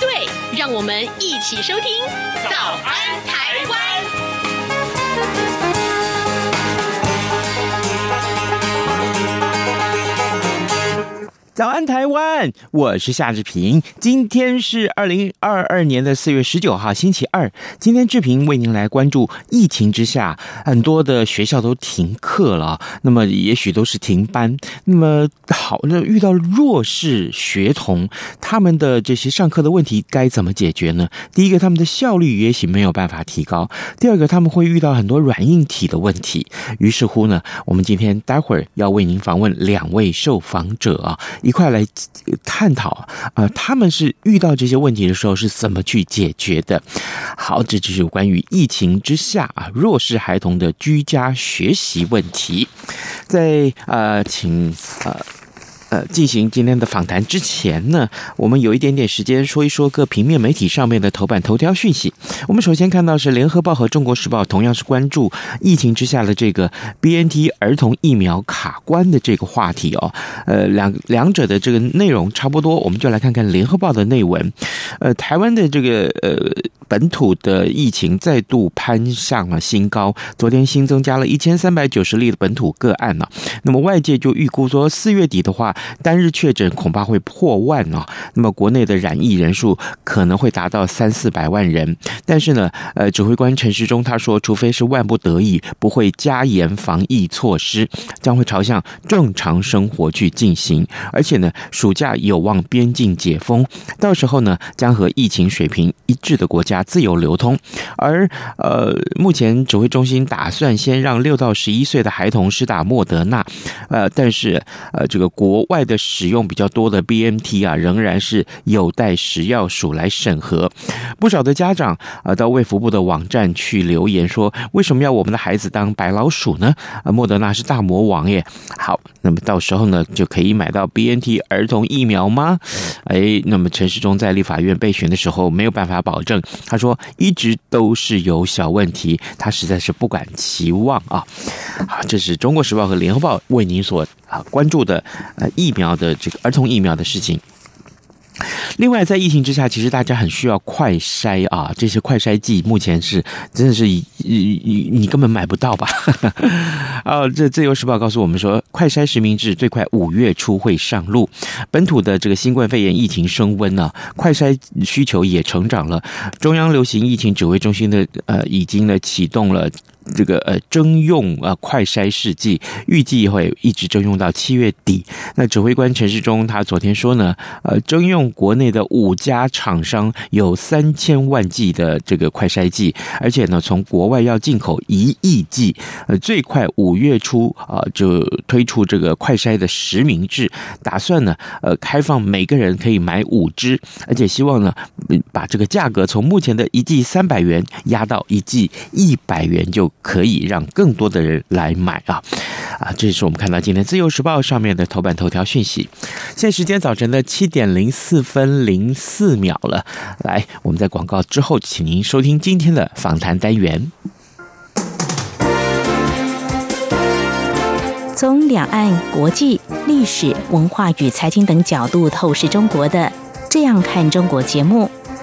对，让我们一起收听《早安台湾》。早安，台湾！我是夏志平。今天是二零二二年的四月十九号，星期二。今天志平为您来关注疫情之下，很多的学校都停课了，那么也许都是停班。那么好，那遇到弱势学童，他们的这些上课的问题该怎么解决呢？第一个，他们的效率也许没有办法提高；第二个，他们会遇到很多软硬体的问题。于是乎呢，我们今天待会儿要为您访问两位受访者啊。一块来探讨啊，他们是遇到这些问题的时候是怎么去解决的？好，这就是关于疫情之下啊，弱势孩童的居家学习问题。在呃，请呃。呃，进行今天的访谈之前呢，我们有一点点时间说一说各平面媒体上面的头版头条讯息。我们首先看到是《联合报》和《中国时报》同样是关注疫情之下的这个 BNT 儿童疫苗卡关的这个话题哦。呃，两两者的这个内容差不多，我们就来看看《联合报》的内文。呃，台湾的这个呃。本土的疫情再度攀上了新高，昨天新增加了一千三百九十例的本土个案呢。那么外界就预估说，四月底的话，单日确诊恐怕会破万啊。那么国内的染疫人数可能会达到三四百万人。但是呢，呃，指挥官陈时中他说，除非是万不得已，不会加严防疫措施，将会朝向正常生活去进行。而且呢，暑假有望边境解封，到时候呢，将和疫情水平一致的国家。自由流通，而呃，目前指挥中心打算先让六到十一岁的孩童施打莫德纳，呃，但是呃，这个国外的使用比较多的 BNT 啊，仍然是有待食药署来审核。不少的家长啊，到卫福部的网站去留言说，为什么要我们的孩子当白老鼠呢？啊，莫德纳是大魔王耶。好，那么到时候呢，就可以买到 BNT 儿童疫苗吗？哎，那么陈世忠在立法院备询的时候没有办法保证。他说一直都是有小问题，他实在是不敢期望啊。好，这是中国时报和联合报为您所啊关注的呃疫苗的这个儿童疫苗的事情。另外，在疫情之下，其实大家很需要快筛啊，这些快筛剂目前是真的是你你你根本买不到吧？哦，这自由时报告诉我们说，快筛实名制最快五月初会上路。本土的这个新冠肺炎疫情升温呢，快筛需求也成长了。中央流行疫情指挥中心的呃，已经呢启动了。这个呃征用啊快筛试剂，预计会一直征用到七月底。那指挥官陈世忠他昨天说呢，呃征用国内的五家厂商有三千万剂的这个快筛剂，而且呢从国外要进口一亿剂，呃最快五月初啊就推出这个快筛的实名制，打算呢呃开放每个人可以买五支，而且希望呢把这个价格从目前的一剂三百元压到一剂一百元就。可以让更多的人来买啊啊！这是我们看到今天《自由时报》上面的头版头条讯息。现在时间早晨的七点零四分零四秒了。来，我们在广告之后，请您收听今天的访谈单元。从两岸、国际、历史文化与财经等角度透视中国的，这样看中国节目。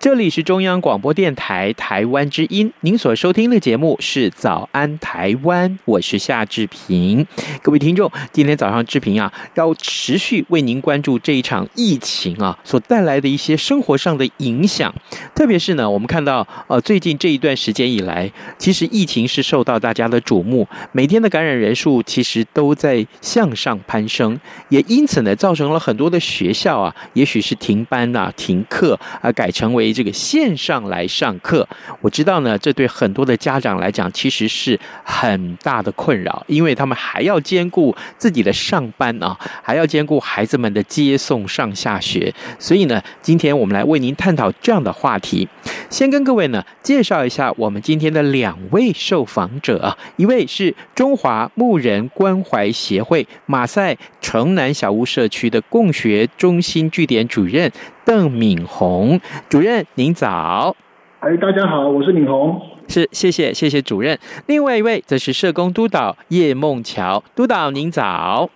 这里是中央广播电台台湾之音，您所收听的节目是《早安台湾》，我是夏志平。各位听众，今天早上志平啊，要持续为您关注这一场疫情啊所带来的一些生活上的影响。特别是呢，我们看到呃，最近这一段时间以来，其实疫情是受到大家的瞩目，每天的感染人数其实都在向上攀升，也因此呢，造成了很多的学校啊，也许是停班啊、停课啊，改成为这个线上来上课，我知道呢，这对很多的家长来讲，其实是很大的困扰，因为他们还要兼顾自己的上班啊，还要兼顾孩子们的接送上下学，所以呢，今天我们来为您探讨这样的话题。先跟各位呢介绍一下我们今天的两位受访者啊，一位是中华牧人关怀协会马赛城南小屋社区的共学中心据点主任。邓敏红主任，您早。哎，大家好，我是敏红。是，谢谢，谢谢主任。另外一位则是社工督导叶梦乔，督导您早。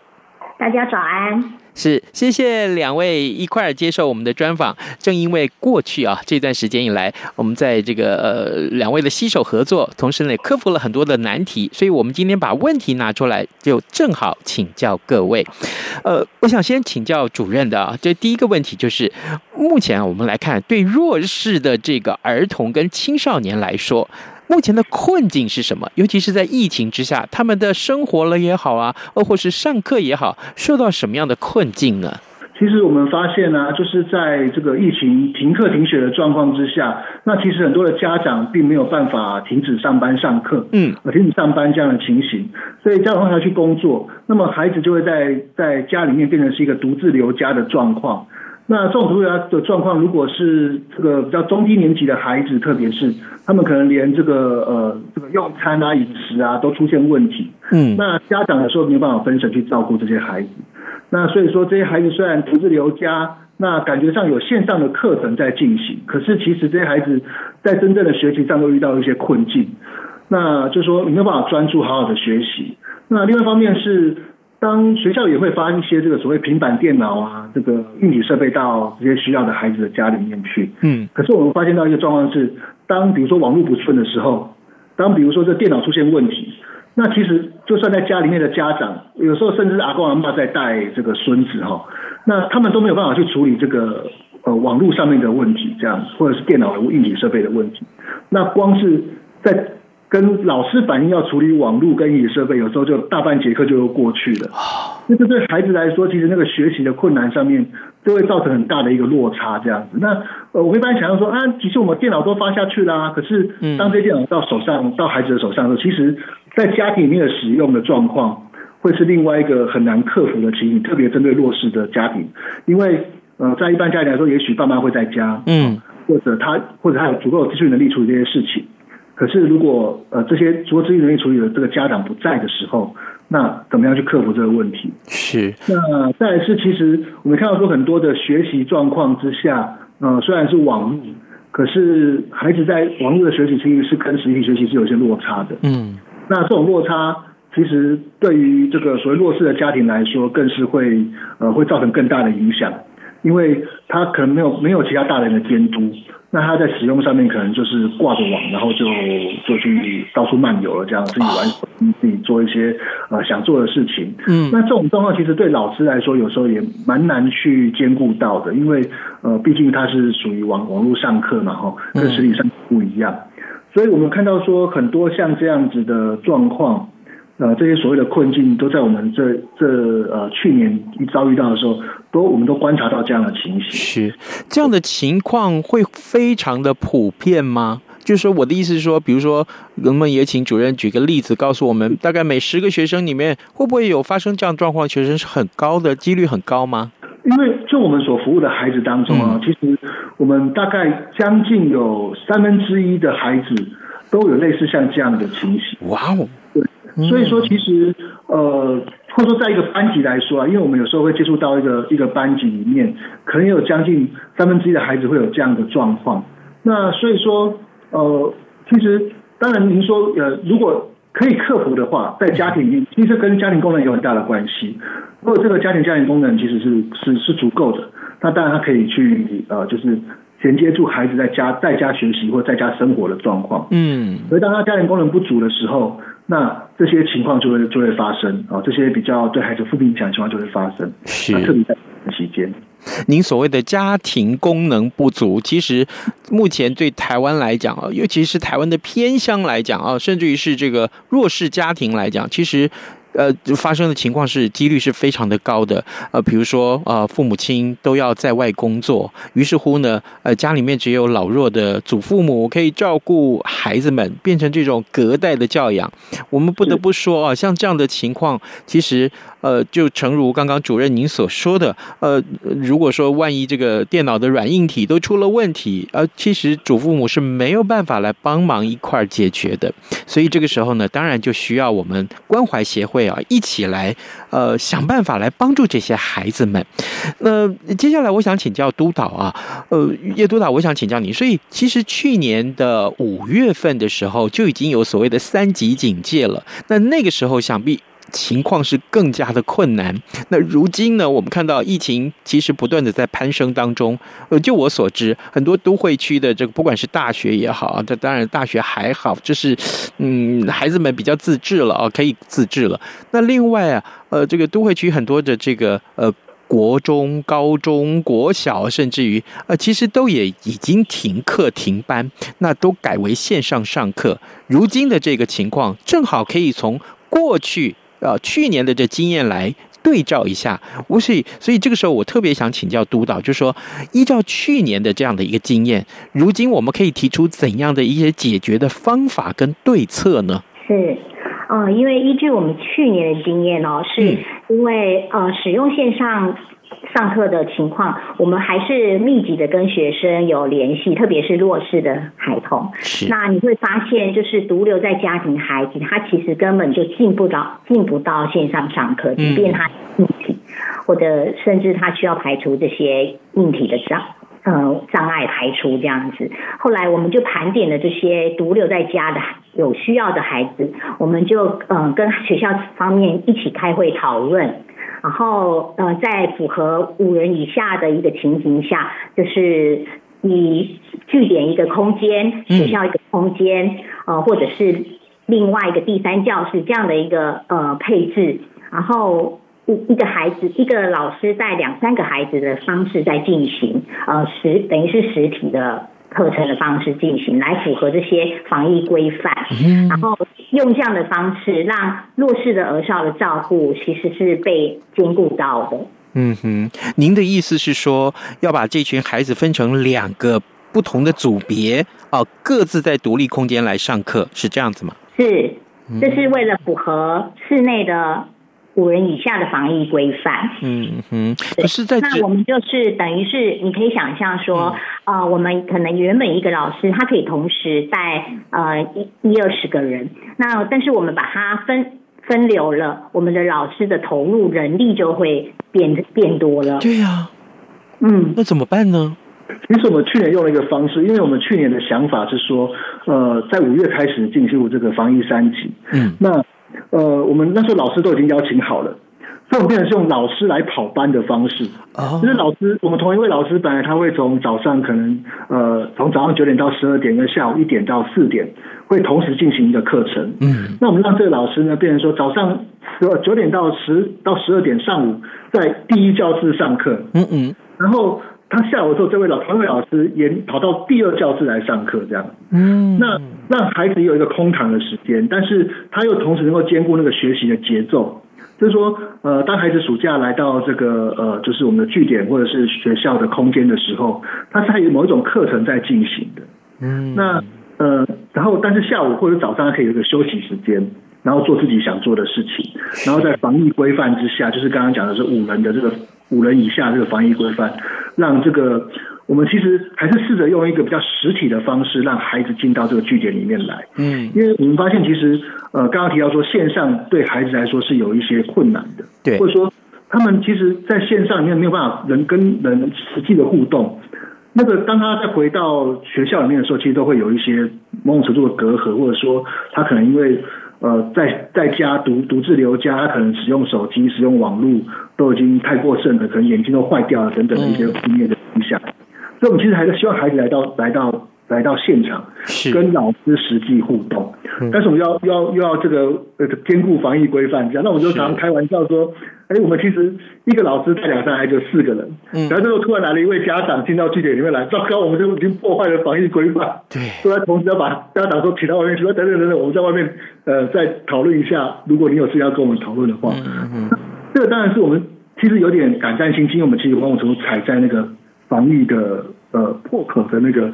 大家早安。是，谢谢两位一块儿接受我们的专访。正因为过去啊这段时间以来，我们在这个呃两位的携手合作，同时呢也克服了很多的难题，所以我们今天把问题拿出来，就正好请教各位。呃，我想先请教主任的啊，这第一个问题就是，目前我们来看，对弱势的这个儿童跟青少年来说。目前的困境是什么？尤其是在疫情之下，他们的生活了也好啊，或是上课也好，受到什么样的困境呢？其实我们发现呢、啊，就是在这个疫情停课停学的状况之下，那其实很多的家长并没有办法停止上班上课，嗯，停止上班这样的情形，所以家长要去工作，那么孩子就会在在家里面变成是一个独自留家的状况。那这种独留的状况，如果是这个比较中低年级的孩子，特别是他们可能连这个呃这个用餐啊、饮食啊都出现问题，嗯，那家长有时候没有办法分神去照顾这些孩子，那所以说这些孩子虽然独自留家，那感觉上有线上的课程在进行，可是其实这些孩子在真正的学习上都遇到一些困境，那就是说你没有办法专注好好的学习。那另外一方面是。当学校也会发一些这个所谓平板电脑啊，这个硬体设备到这些需要的孩子的家里面去。嗯。可是我们发现到一个状况是，当比如说网络不顺的时候，当比如说这电脑出现问题，那其实就算在家里面的家长，有时候甚至是阿公阿妈在带这个孙子哈，那他们都没有办法去处理这个呃网络上面的问题，这样或者是电脑的硬体设备的问题。那光是在跟老师反映要处理网络跟硬体设备，有时候就大半节课就又过去了。那这对孩子来说，其实那个学习的困难上面，都会造成很大的一个落差。这样子，那呃，我一般想要说啊，其实我们电脑都发下去啦，可是当这些电脑到手上，到孩子的手上的时候，其实在家庭里面的使用的状况，会是另外一个很难克服的情形。特别针对弱势的家庭，因为呃，在一般家庭来说，也许爸妈会在家，嗯，或者他或者他有足够的资讯能力处理这些事情。可是，如果呃这些除了自己能力处理的这个家长不在的时候，那怎么样去克服这个问题？是。那再来是，其实我们看到说很多的学习状况之下，呃，虽然是网络，可是孩子在网络的学习其实是跟实体学习是有些落差的。嗯。那这种落差，其实对于这个所谓弱势的家庭来说，更是会呃会造成更大的影响，因为他可能没有没有其他大人的监督。那他在使用上面可能就是挂着网，然后就就去到处漫游了，这样自己玩，自己做一些呃想做的事情。嗯，那这种状况其实对老师来说有时候也蛮难去兼顾到的，因为呃毕竟他是属于网网络上课嘛，哈，跟实体上不一样。所以我们看到说很多像这样子的状况。呃，这些所谓的困境都在我们这这呃去年一遭遇到的时候，都我们都观察到这样的情形。是这样的情况会非常的普遍吗？就是说，我的意思是说，比如说，能不能也请主任举个例子，告诉我们，大概每十个学生里面会不会有发生这样状况？学生是很高的几率很高吗？因为就我们所服务的孩子当中啊，嗯、其实我们大概将近有三分之一的孩子都有类似像这样的情形。哇哦，对，所以说其实呃，或者说在一个班级来说啊，因为我们有时候会接触到一个一个班级里面，可能有将近三分之一的孩子会有这样的状况。那所以说呃，其实当然您说呃，如果可以克服的话，在家庭里面，其实跟家庭功能有很大的关系。如果这个家庭家庭功能其实是是是足够的，那当然他可以去呃，就是衔接住孩子在家在家学习或在家生活的状况。嗯，所以当他家庭功能不足的时候，那这些情况就会就会发生啊，这些比较对孩子负面影响的情况就会发生。是，特别在期间。您所谓的家庭功能不足，其实目前对台湾来讲啊，尤其是台湾的偏乡来讲啊，甚至于是这个弱势家庭来讲，其实。呃，发生的情况是几率是非常的高的。呃，比如说，呃，父母亲都要在外工作，于是乎呢，呃，家里面只有老弱的祖父母可以照顾孩子们，变成这种隔代的教养。我们不得不说啊，像这样的情况，其实。呃，就诚如刚刚主任您所说的，呃，如果说万一这个电脑的软硬体都出了问题，呃，其实祖父母是没有办法来帮忙一块儿解决的。所以这个时候呢，当然就需要我们关怀协会啊，一起来呃想办法来帮助这些孩子们。那接下来我想请教督导啊，呃，叶督导，我想请教你，所以其实去年的五月份的时候就已经有所谓的三级警戒了，那那个时候想必。情况是更加的困难。那如今呢，我们看到疫情其实不断的在攀升当中。呃，就我所知，很多都会区的这个，不管是大学也好啊，这当然大学还好，就是嗯，孩子们比较自治了啊，可以自治了。那另外啊，呃，这个都会区很多的这个呃国中、高中、国小，甚至于呃，其实都也已经停课停班，那都改为线上上课。如今的这个情况，正好可以从过去。呃，去年的这经验来对照一下，我所以所以这个时候我特别想请教督导，就是说依照去年的这样的一个经验，如今我们可以提出怎样的一些解决的方法跟对策呢？是，呃，因为依据我们去年的经验哦，是因为呃使用线上。上课的情况，我们还是密集的跟学生有联系，特别是弱势的孩童。是。那你会发现，就是独留在家庭孩子，他其实根本就进不到进不到线上上课，即便他硬体，或者甚至他需要排除这些硬体的障呃障碍排除这样子。后来我们就盘点了这些独留在家的有需要的孩子，我们就嗯跟学校方面一起开会讨论。然后，呃，在符合五人以下的一个情形下，就是以据点一个空间，学校一个空间，呃，或者是另外一个第三教室这样的一个呃配置，然后一一个孩子一个老师带两三个孩子的方式在进行，呃，实等于是实体的。课程的方式进行，来符合这些防疫规范，嗯，然后用这样的方式，让弱势的儿少的照顾其实是被兼顾到的。嗯哼，您的意思是说，要把这群孩子分成两个不同的组别，哦，各自在独立空间来上课，是这样子吗？是，这是为了符合室内的。五人以下的防疫规范，嗯哼，可是在那我们就是等于是你可以想象说，嗯、呃，我们可能原本一个老师他可以同时带呃一一二十个人，那但是我们把它分分流了，我们的老师的投入人力就会变变多了。对呀、啊，嗯，那怎么办呢？其实我们去年用了一个方式，因为我们去年的想法是说，呃，在五月开始进入这个防疫三级，嗯，那。呃，我们那时候老师都已经邀请好了，所以我们变成是用老师来跑班的方式。哦，就是老师，我们同一位老师本来他会从早上可能呃，从早上九点到十二点，跟下午一点到四点，会同时进行一个课程。嗯，那我们让这个老师呢，变成说早上九点到十到十二点，上午在第一教室上课。嗯嗯，然后。他下午的时候，这位老同一位老师也跑到第二教室来上课，这样。嗯，那让孩子有一个空堂的时间，但是他又同时能够兼顾那个学习的节奏。就是说，呃，当孩子暑假来到这个呃，就是我们的据点或者是学校的空间的时候，他是还有某一种课程在进行的。嗯，那呃，然后但是下午或者早上他可以有个休息时间，然后做自己想做的事情，然后在防疫规范之下，就是刚刚讲的是五人的这个。五人以下这个防疫规范，让这个我们其实还是试着用一个比较实体的方式，让孩子进到这个据点里面来。嗯，因为我们发现其实呃，刚刚提到说线上对孩子来说是有一些困难的，对，或者说他们其实在线上里面没有办法人跟人实际的互动。那个当他再回到学校里面的时候，其实都会有一些某种程度的隔阂，或者说他可能因为呃在在家独独自留家，他可能使用手机、使用网络都已经太过剩了，可能眼睛都坏掉了等等的一些负面的影响。所以，我们其实还是希望孩子来到来到来到现场，跟老师实际互动。但是我们要要又要这个呃兼顾防疫规范，这样，那我们就常常开玩笑说。哎，我们其实一个老师带两三孩子，四个人。嗯，然后这时候突然来了一位家长进到据点里面来，糟糕，我们就已经破坏了防疫规范。对，所以同时要把家长都请到外面去，说等等等等，我们在外面呃再讨论一下。如果你有事要跟我们讨论的话，这个当然是我们其实有点胆战心惊，因为我们其实往往从踩在那个防疫的呃破口的那个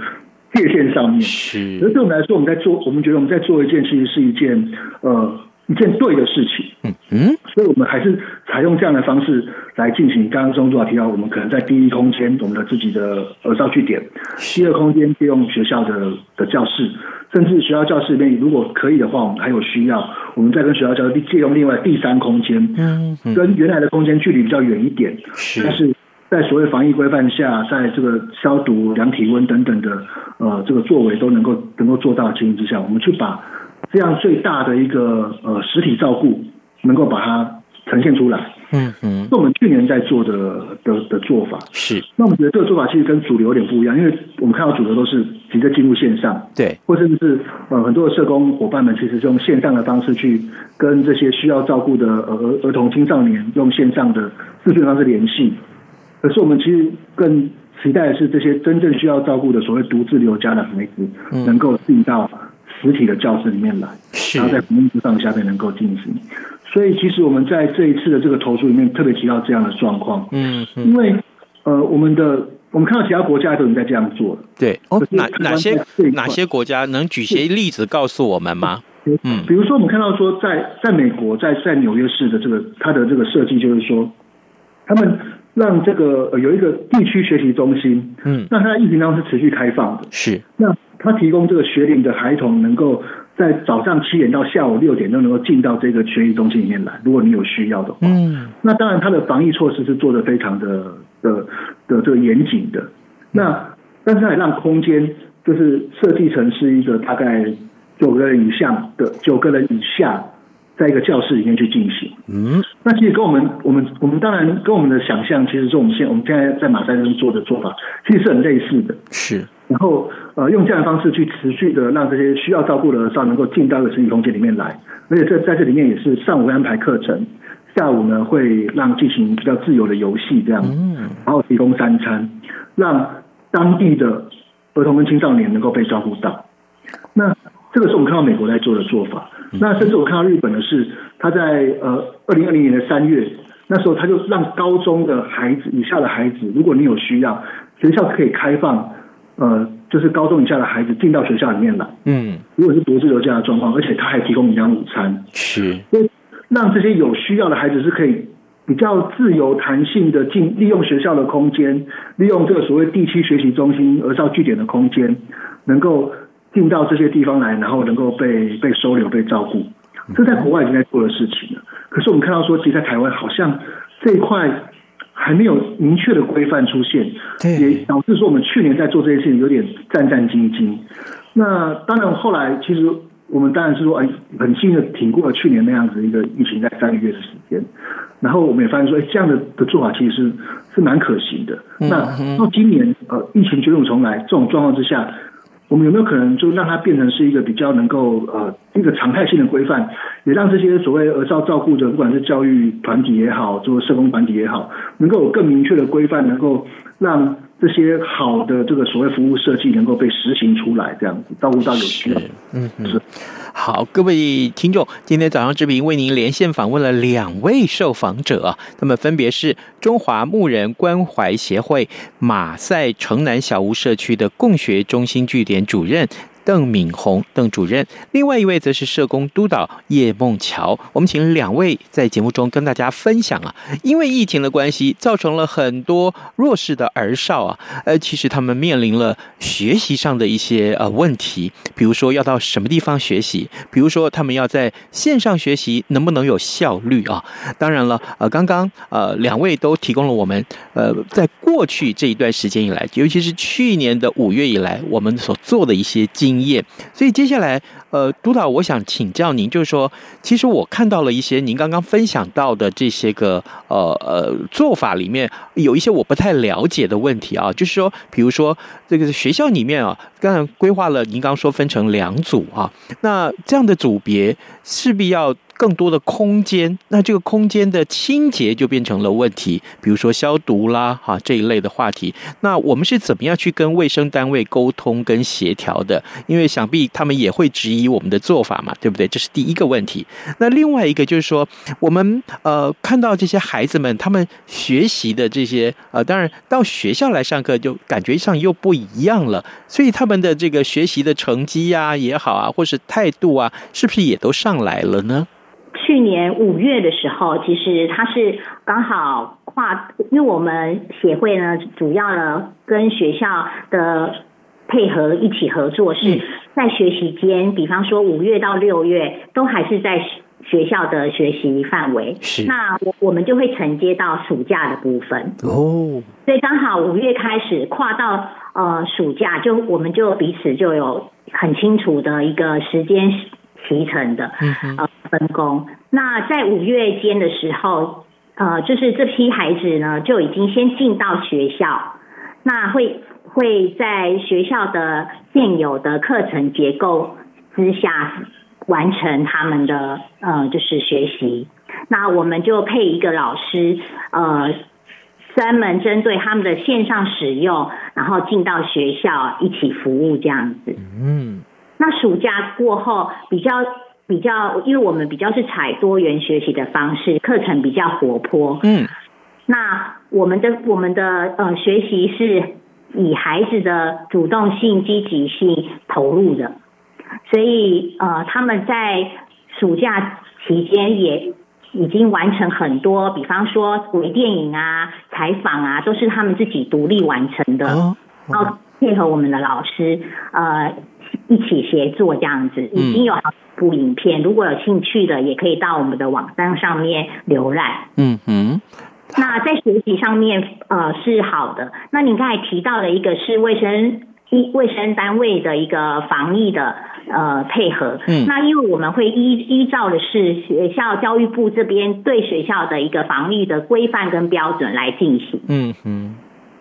界限上面。是，而对我们来说，我们在做，我们觉得我们在做一件，其实是一件呃。一件对的事情，嗯嗯，所以我们还是采用这样的方式来进行。刚刚钟主管提到，我们可能在第一空间，我们的自己的儿少据点；第二空间借用学校的的教室，甚至学校教室里面，如果可以的话，我们还有需要，我们再跟学校教室借用另外第三空间，嗯，跟原来的空间距离比较远一点，是，但是在所谓防疫规范下，在这个消毒、量体温等等的呃这个作为都能够能够做到的情形之下，我们去把。这样最大的一个呃实体照顾，能够把它呈现出来，嗯嗯，是我们去年在做的的的做法是。那我们觉得这个做法其实跟主流有点不一样，因为我们看到主流都是直接进入线上，对，或甚至是呃很多的社工伙伴们其实是用线上的方式去跟这些需要照顾的儿儿童青少年用线上的视讯方式联系。可是我们其实更期待的是这些真正需要照顾的所谓独自留家的孩子，能够进到。实体的教室里面来，然后在服务上下面能够进行。所以，其实我们在这一次的这个投诉里面特别提到这样的状况。嗯，因为呃，我们的我们看到其他国家都已经在这样做了。对，哦，哪哪些哪些国家能举些例子告诉我们吗？嗯，比如说我们看到说在，在在美国，在在纽约市的这个它的这个设计，就是说，他们让这个有一个地区学习中心，嗯，那它在疫情当中是持续开放的。是，那。它提供这个学龄的孩童能够在早上七点到下午六点都能够进到这个学习中心里面来，如果你有需要的话。嗯，那当然它的防疫措施是做得非常的的的这个严谨的。那但是它也让空间就是设计成是一个大概九个人以上的九个人以下，在一个教室里面去进行。嗯，那其实跟我们我们我们当然跟我们的想象，其实是我们现我们现在在马赛克做的做法，其实是很类似的。是。然后，呃，用这样的方式去持续的让这些需要照顾的儿少能够进到一个实体空间里面来，而且这在这里面也是上午会安排课程，下午呢会让进行比较自由的游戏这样，嗯然后提供三餐，让当地的儿童跟青少年能够被照顾到。那这个是我们看到美国在做的做法，那甚至我看到日本的是，他在呃二零二零年的三月，那时候他就让高中的孩子以下的孩子，如果你有需要，学校可以开放。呃，就是高中以下的孩子进到学校里面来，嗯，如果是独自留家的状况，而且他还提供营养午餐，是，所以让这些有需要的孩子是可以比较自由弹性的进利用学校的空间，利用这个所谓地区学习中心、儿少据点的空间，能够进到这些地方来，然后能够被被收留、被照顾，这在国外已经在做的事情了。可是我们看到说，其实在台湾好像这一块。还没有明确的规范出现，也导致说我们去年在做这些事情有点战战兢兢。那当然，后来其实我们当然是说，哎，很幸运的挺过了去年那样子一个疫情在三个月的时间。然后我们也发现说，哎，这样的的做法其实是是蛮可行的。那到今年呃，疫情卷土重来这种状况之下。我们有没有可能就让它变成是一个比较能够呃一个常态性的规范，也让这些所谓儿少照顾者，不管是教育团体也好，做社工团体也好，能够有更明确的规范，能够让这些好的这个所谓服务设计能够被实行出来，这样子照顾到有需要，嗯嗯。是好，各位听众，今天早上志平为您连线访问了两位受访者，他们分别是中华牧人关怀协会马赛城南小屋社区的共学中心据点主任邓敏红邓主任，另外一位则是社工督导叶梦乔。我们请两位在节目中跟大家分享啊，因为疫情的关系，造成了很多弱势的儿少啊，呃，其实他们面临了学习上的一些呃问题，比如说要到什么地方学习，比如说他们要在线上学习能不能有效率啊？当然了，呃，刚刚呃两位都提供了我们呃在过去这一段时间以来，尤其是去年的五月以来，我们所做的一些经业，所以接下来，呃，督导，我想请教您，就是说，其实我看到了一些您刚刚分享到的这些个，呃呃，做法里面有一些我不太了解的问题啊，就是说，比如说这个学校里面啊，刚才规划了，您刚刚说分成两组啊，那这样的组别势必要。更多的空间，那这个空间的清洁就变成了问题，比如说消毒啦，哈这一类的话题。那我们是怎么样去跟卫生单位沟通跟协调的？因为想必他们也会质疑我们的做法嘛，对不对？这是第一个问题。那另外一个就是说，我们呃看到这些孩子们他们学习的这些呃，当然到学校来上课就感觉上又不一样了，所以他们的这个学习的成绩呀也好啊，或是态度啊，是不是也都上来了呢？去年五月的时候，其实他是刚好跨，因为我们协会呢，主要呢跟学校的配合一起合作，是在学习间，比方说五月到六月都还是在学校的学习范围。是，那我我们就会承接到暑假的部分。哦，所以刚好五月开始跨到呃暑假，就我们就彼此就有很清楚的一个时间提成的。嗯呃分工。那在五月间的时候，呃，就是这批孩子呢就已经先进到学校，那会会在学校的现有的课程结构之下完成他们的呃就是学习。那我们就配一个老师，呃，专门针对他们的线上使用，然后进到学校一起服务这样子。嗯，那暑假过后比较。比较，因为我们比较是采多元学习的方式，课程比较活泼。嗯，那我们的我们的呃学习是以孩子的主动性、积极性投入的，所以呃他们在暑假期间也已经完成很多，比方说微电影啊、采访啊，都是他们自己独立完成的，哦哦、然后配合我们的老师呃一起协作这样子，已经有好几。部影片，如果有兴趣的，也可以到我们的网站上面浏览。嗯嗯。那在学习上面，呃，是好的。那你刚才提到的一个是卫生医卫生单位的一个防疫的呃配合。嗯。那因为我们会依依照的是学校教育部这边对学校的一个防疫的规范跟标准来进行。嗯嗯。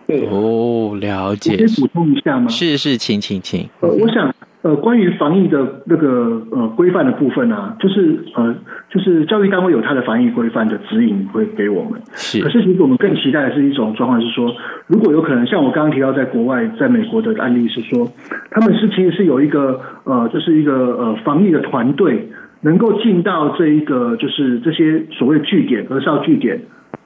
对。哦，了解。可以补充一下吗？是是，请请请。呃，我想。呃，关于防疫的那个呃规范的部分呢、啊，就是呃就是教育单位有它的防疫规范的指引会给我们。是。可是其实我们更期待的是一种状况，是说如果有可能，像我刚刚提到在国外，在美国的案例是说，他们是其实是有一个呃就是一个呃防疫的团队，能够进到这一个就是这些所谓据点、儿少据点，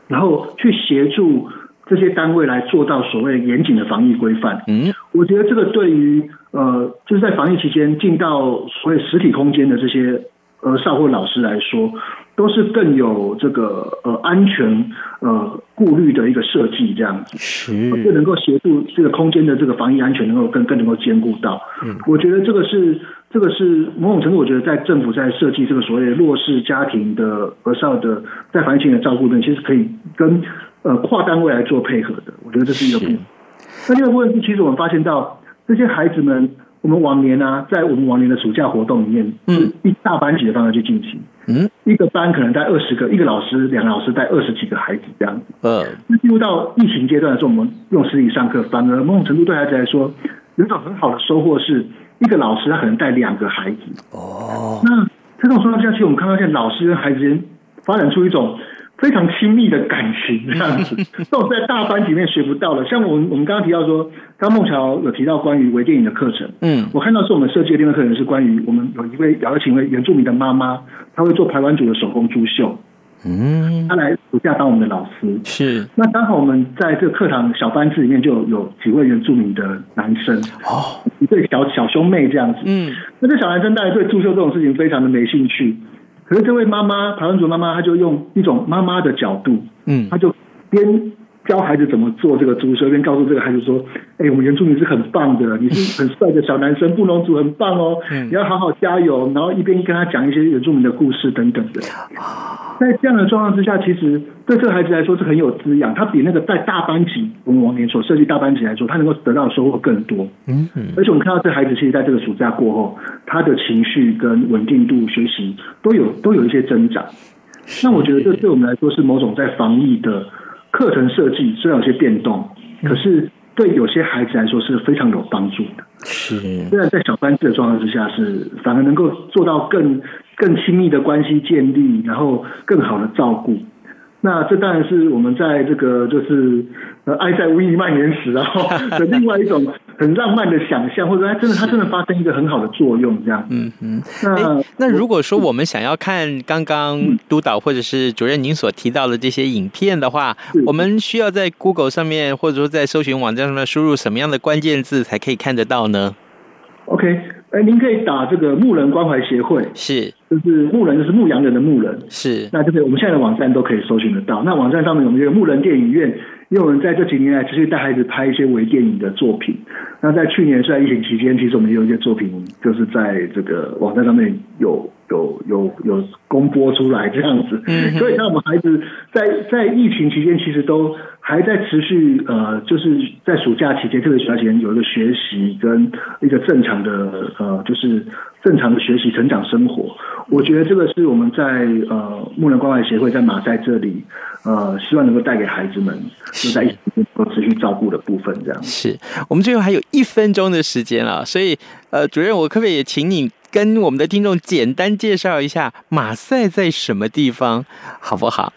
然后去协助这些单位来做到所谓严谨的防疫规范。嗯，我觉得这个对于。呃，就是在防疫期间进到所谓实体空间的这些呃少或老师来说，都是更有这个呃安全呃顾虑的一个设计，这样子是，就能够协助这个空间的这个防疫安全能够更更能够兼顾到。嗯，我觉得这个是这个是某种程度，我觉得在政府在设计这个所谓弱势家庭的儿少的在防疫期间的照顾呢，其实可以跟呃跨单位来做配合的。我觉得这是一个部分。那另外一个部分是，其实我们发现到。这些孩子们，我们往年啊，在我们往年的暑假活动里面，嗯，一大班级的方式去进行，嗯，一个班可能带二十个，一个老师、两个老师带二十几个孩子这样子，嗯，那进入到疫情阶段的时候，我们用实体上课，反而某种程度对孩子来说，有一种很好的收获，是一个老师他可能带两个孩子，哦，那这种状况下去，我们看到现在老师跟孩子间发展出一种。非常亲密的感情，这样子，这种在大班级里面学不到的。像我们我们刚刚提到说，刚孟乔有提到关于微电影的课程，嗯，我看到是我们设计的另外课程是关于我们有一位邀请一位原住民的妈妈，她会做排湾族的手工珠绣，嗯，她来暑假当我们的老师。是。那刚好我们在这个课堂小班制里面就有几位原住民的男生哦，一对小小兄妹这样子。嗯。那这小男生当然对珠绣这种事情非常的没兴趣，可是这位妈妈，台湾族妈妈，她就用一种妈妈的角度，嗯，她就边。教孩子怎么做这个竹绣，便告诉这个孩子说：“哎，我们原住民是很棒的，你是很帅的小男生，布农族很棒哦，你要好好加油。”然后一边跟他讲一些原住民的故事等等的。在这样的状况之下，其实对这个孩子来说是很有滋养。他比那个在大班级，我们往年所设计大班级来说，他能够得到的收获更多。嗯嗯。而且我们看到这孩子，其实在这个暑假过后，他的情绪跟稳定度、学习都有都有一些增长。那我觉得这对我们来说是某种在防疫的。课程设计虽然有些变动，可是对有些孩子来说是非常有帮助的。是，虽然在小班制的状况之下，是反而能够做到更更亲密的关系建立，然后更好的照顾。那这当然是我们在这个就是呃爱在瘟疫蔓延时，然 后的另外一种很浪漫的想象，或者它真的它真的发生一个很好的作用，这样。嗯嗯。那那如果说我们想要看刚刚督导或者是主任您所提到的这些影片的话，我们需要在 Google 上面或者说在搜寻网站上面输入什么样的关键字才可以看得到呢？OK，哎，您可以打这个牧人关怀协会是。就是牧人，就是牧羊人的牧人，是。那这个我们现在的网站都可以搜寻得到。那网站上面我们有牧人电影院，因为我们在这几年来持续带孩子拍一些微电影的作品。那在去年在疫情期间，其实我们也有一些作品，就是在这个网站上面有有有有公播出来这样子。嗯。所以像我们孩子在在疫情期间，其实都还在持续呃，就是在暑假期间，特别暑假期间有一个学习跟一个正常的呃，就是。正常的学习、成长、生活，我觉得这个是我们在呃牧人关怀协会在马赛这里呃，希望能够带给孩子们就在一起能够持续照顾的部分。这样是我们最后还有一分钟的时间了，所以呃，主任，我可不可以也请你跟我们的听众简单介绍一下马赛在什么地方，好不好？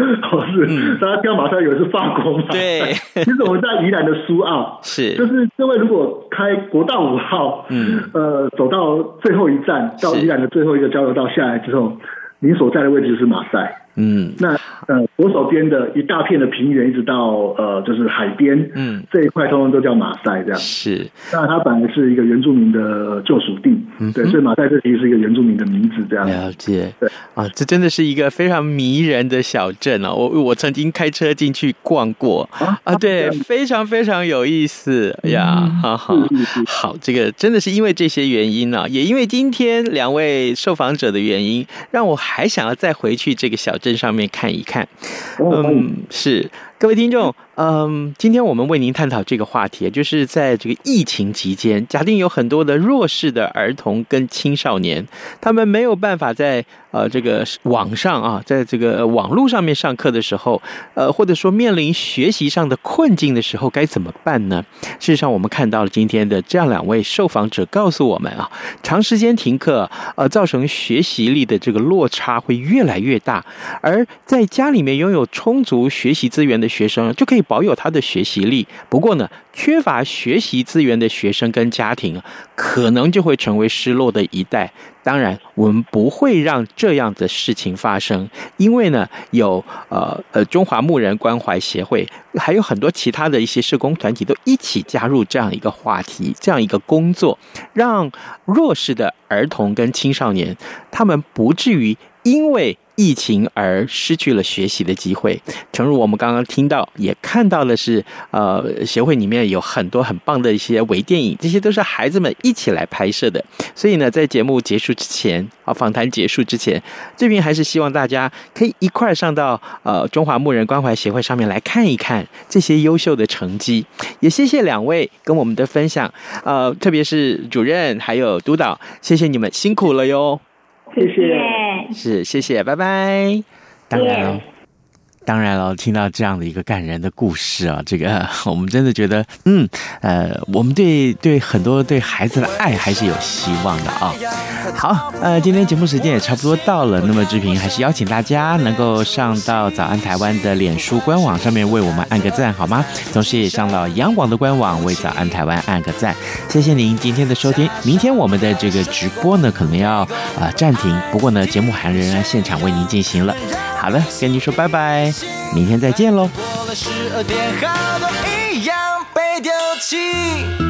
哦，是，大家听到马赛以为是法国嘛？对，其实我们在宜兰的苏澳，是，就是各位如果开国道五号，嗯，呃，走到最后一站，到宜兰的最后一个交流道下来之后，你所在的位置就是马赛。嗯，那呃，左手边的一大片的平原，一直到呃，就是海边，嗯，这一块通通都叫马赛，这样是。那它本来是一个原住民的旧属地，嗯，对，所以马赛这其实是一个原住民的名字，这样了解。对啊，这真的是一个非常迷人的小镇啊！我我曾经开车进去逛过啊，啊，对，非常非常有意思呀！好好好，这个真的是因为这些原因啊，也因为今天两位受访者的原因，让我还想要再回去这个小。镇上面看一看，嗯，是。各位听众，嗯，今天我们为您探讨这个话题，就是在这个疫情期间，假定有很多的弱势的儿童跟青少年，他们没有办法在呃这个网上啊，在这个网络上面上课的时候，呃，或者说面临学习上的困境的时候，该怎么办呢？事实上，我们看到了今天的这样两位受访者告诉我们啊，长时间停课，呃，造成学习力的这个落差会越来越大，而在家里面拥有充足学习资源的。学生就可以保有他的学习力，不过呢，缺乏学习资源的学生跟家庭，可能就会成为失落的一代。当然，我们不会让这样的事情发生，因为呢，有呃呃中华牧人关怀协会，还有很多其他的一些社工团体都一起加入这样一个话题，这样一个工作，让弱势的儿童跟青少年，他们不至于因为。疫情而失去了学习的机会，诚如我们刚刚听到也看到的是，呃，协会里面有很多很棒的一些微电影，这些都是孩子们一起来拍摄的。所以呢，在节目结束之前啊，访谈结束之前，这边还是希望大家可以一块上到呃中华牧人关怀协会上面来看一看这些优秀的成绩。也谢谢两位跟我们的分享，呃，特别是主任还有督导，谢谢你们辛苦了哟。谢谢，是谢谢，拜拜。当然了。当然了，听到这样的一个感人的故事啊，这个 我们真的觉得，嗯，呃，我们对对很多对孩子的爱还是有希望的啊。好，呃，今天节目时间也差不多到了，那么志平还是邀请大家能够上到早安台湾的脸书官网上面为我们按个赞，好吗？同时也上到央广的官网为早安台湾按个赞。谢谢您今天的收听，明天我们的这个直播呢可能要呃暂停，不过呢节目还仍然现场为您进行了。好了，跟您说拜拜，明天再见喽。过了十二点，好多一样被丢弃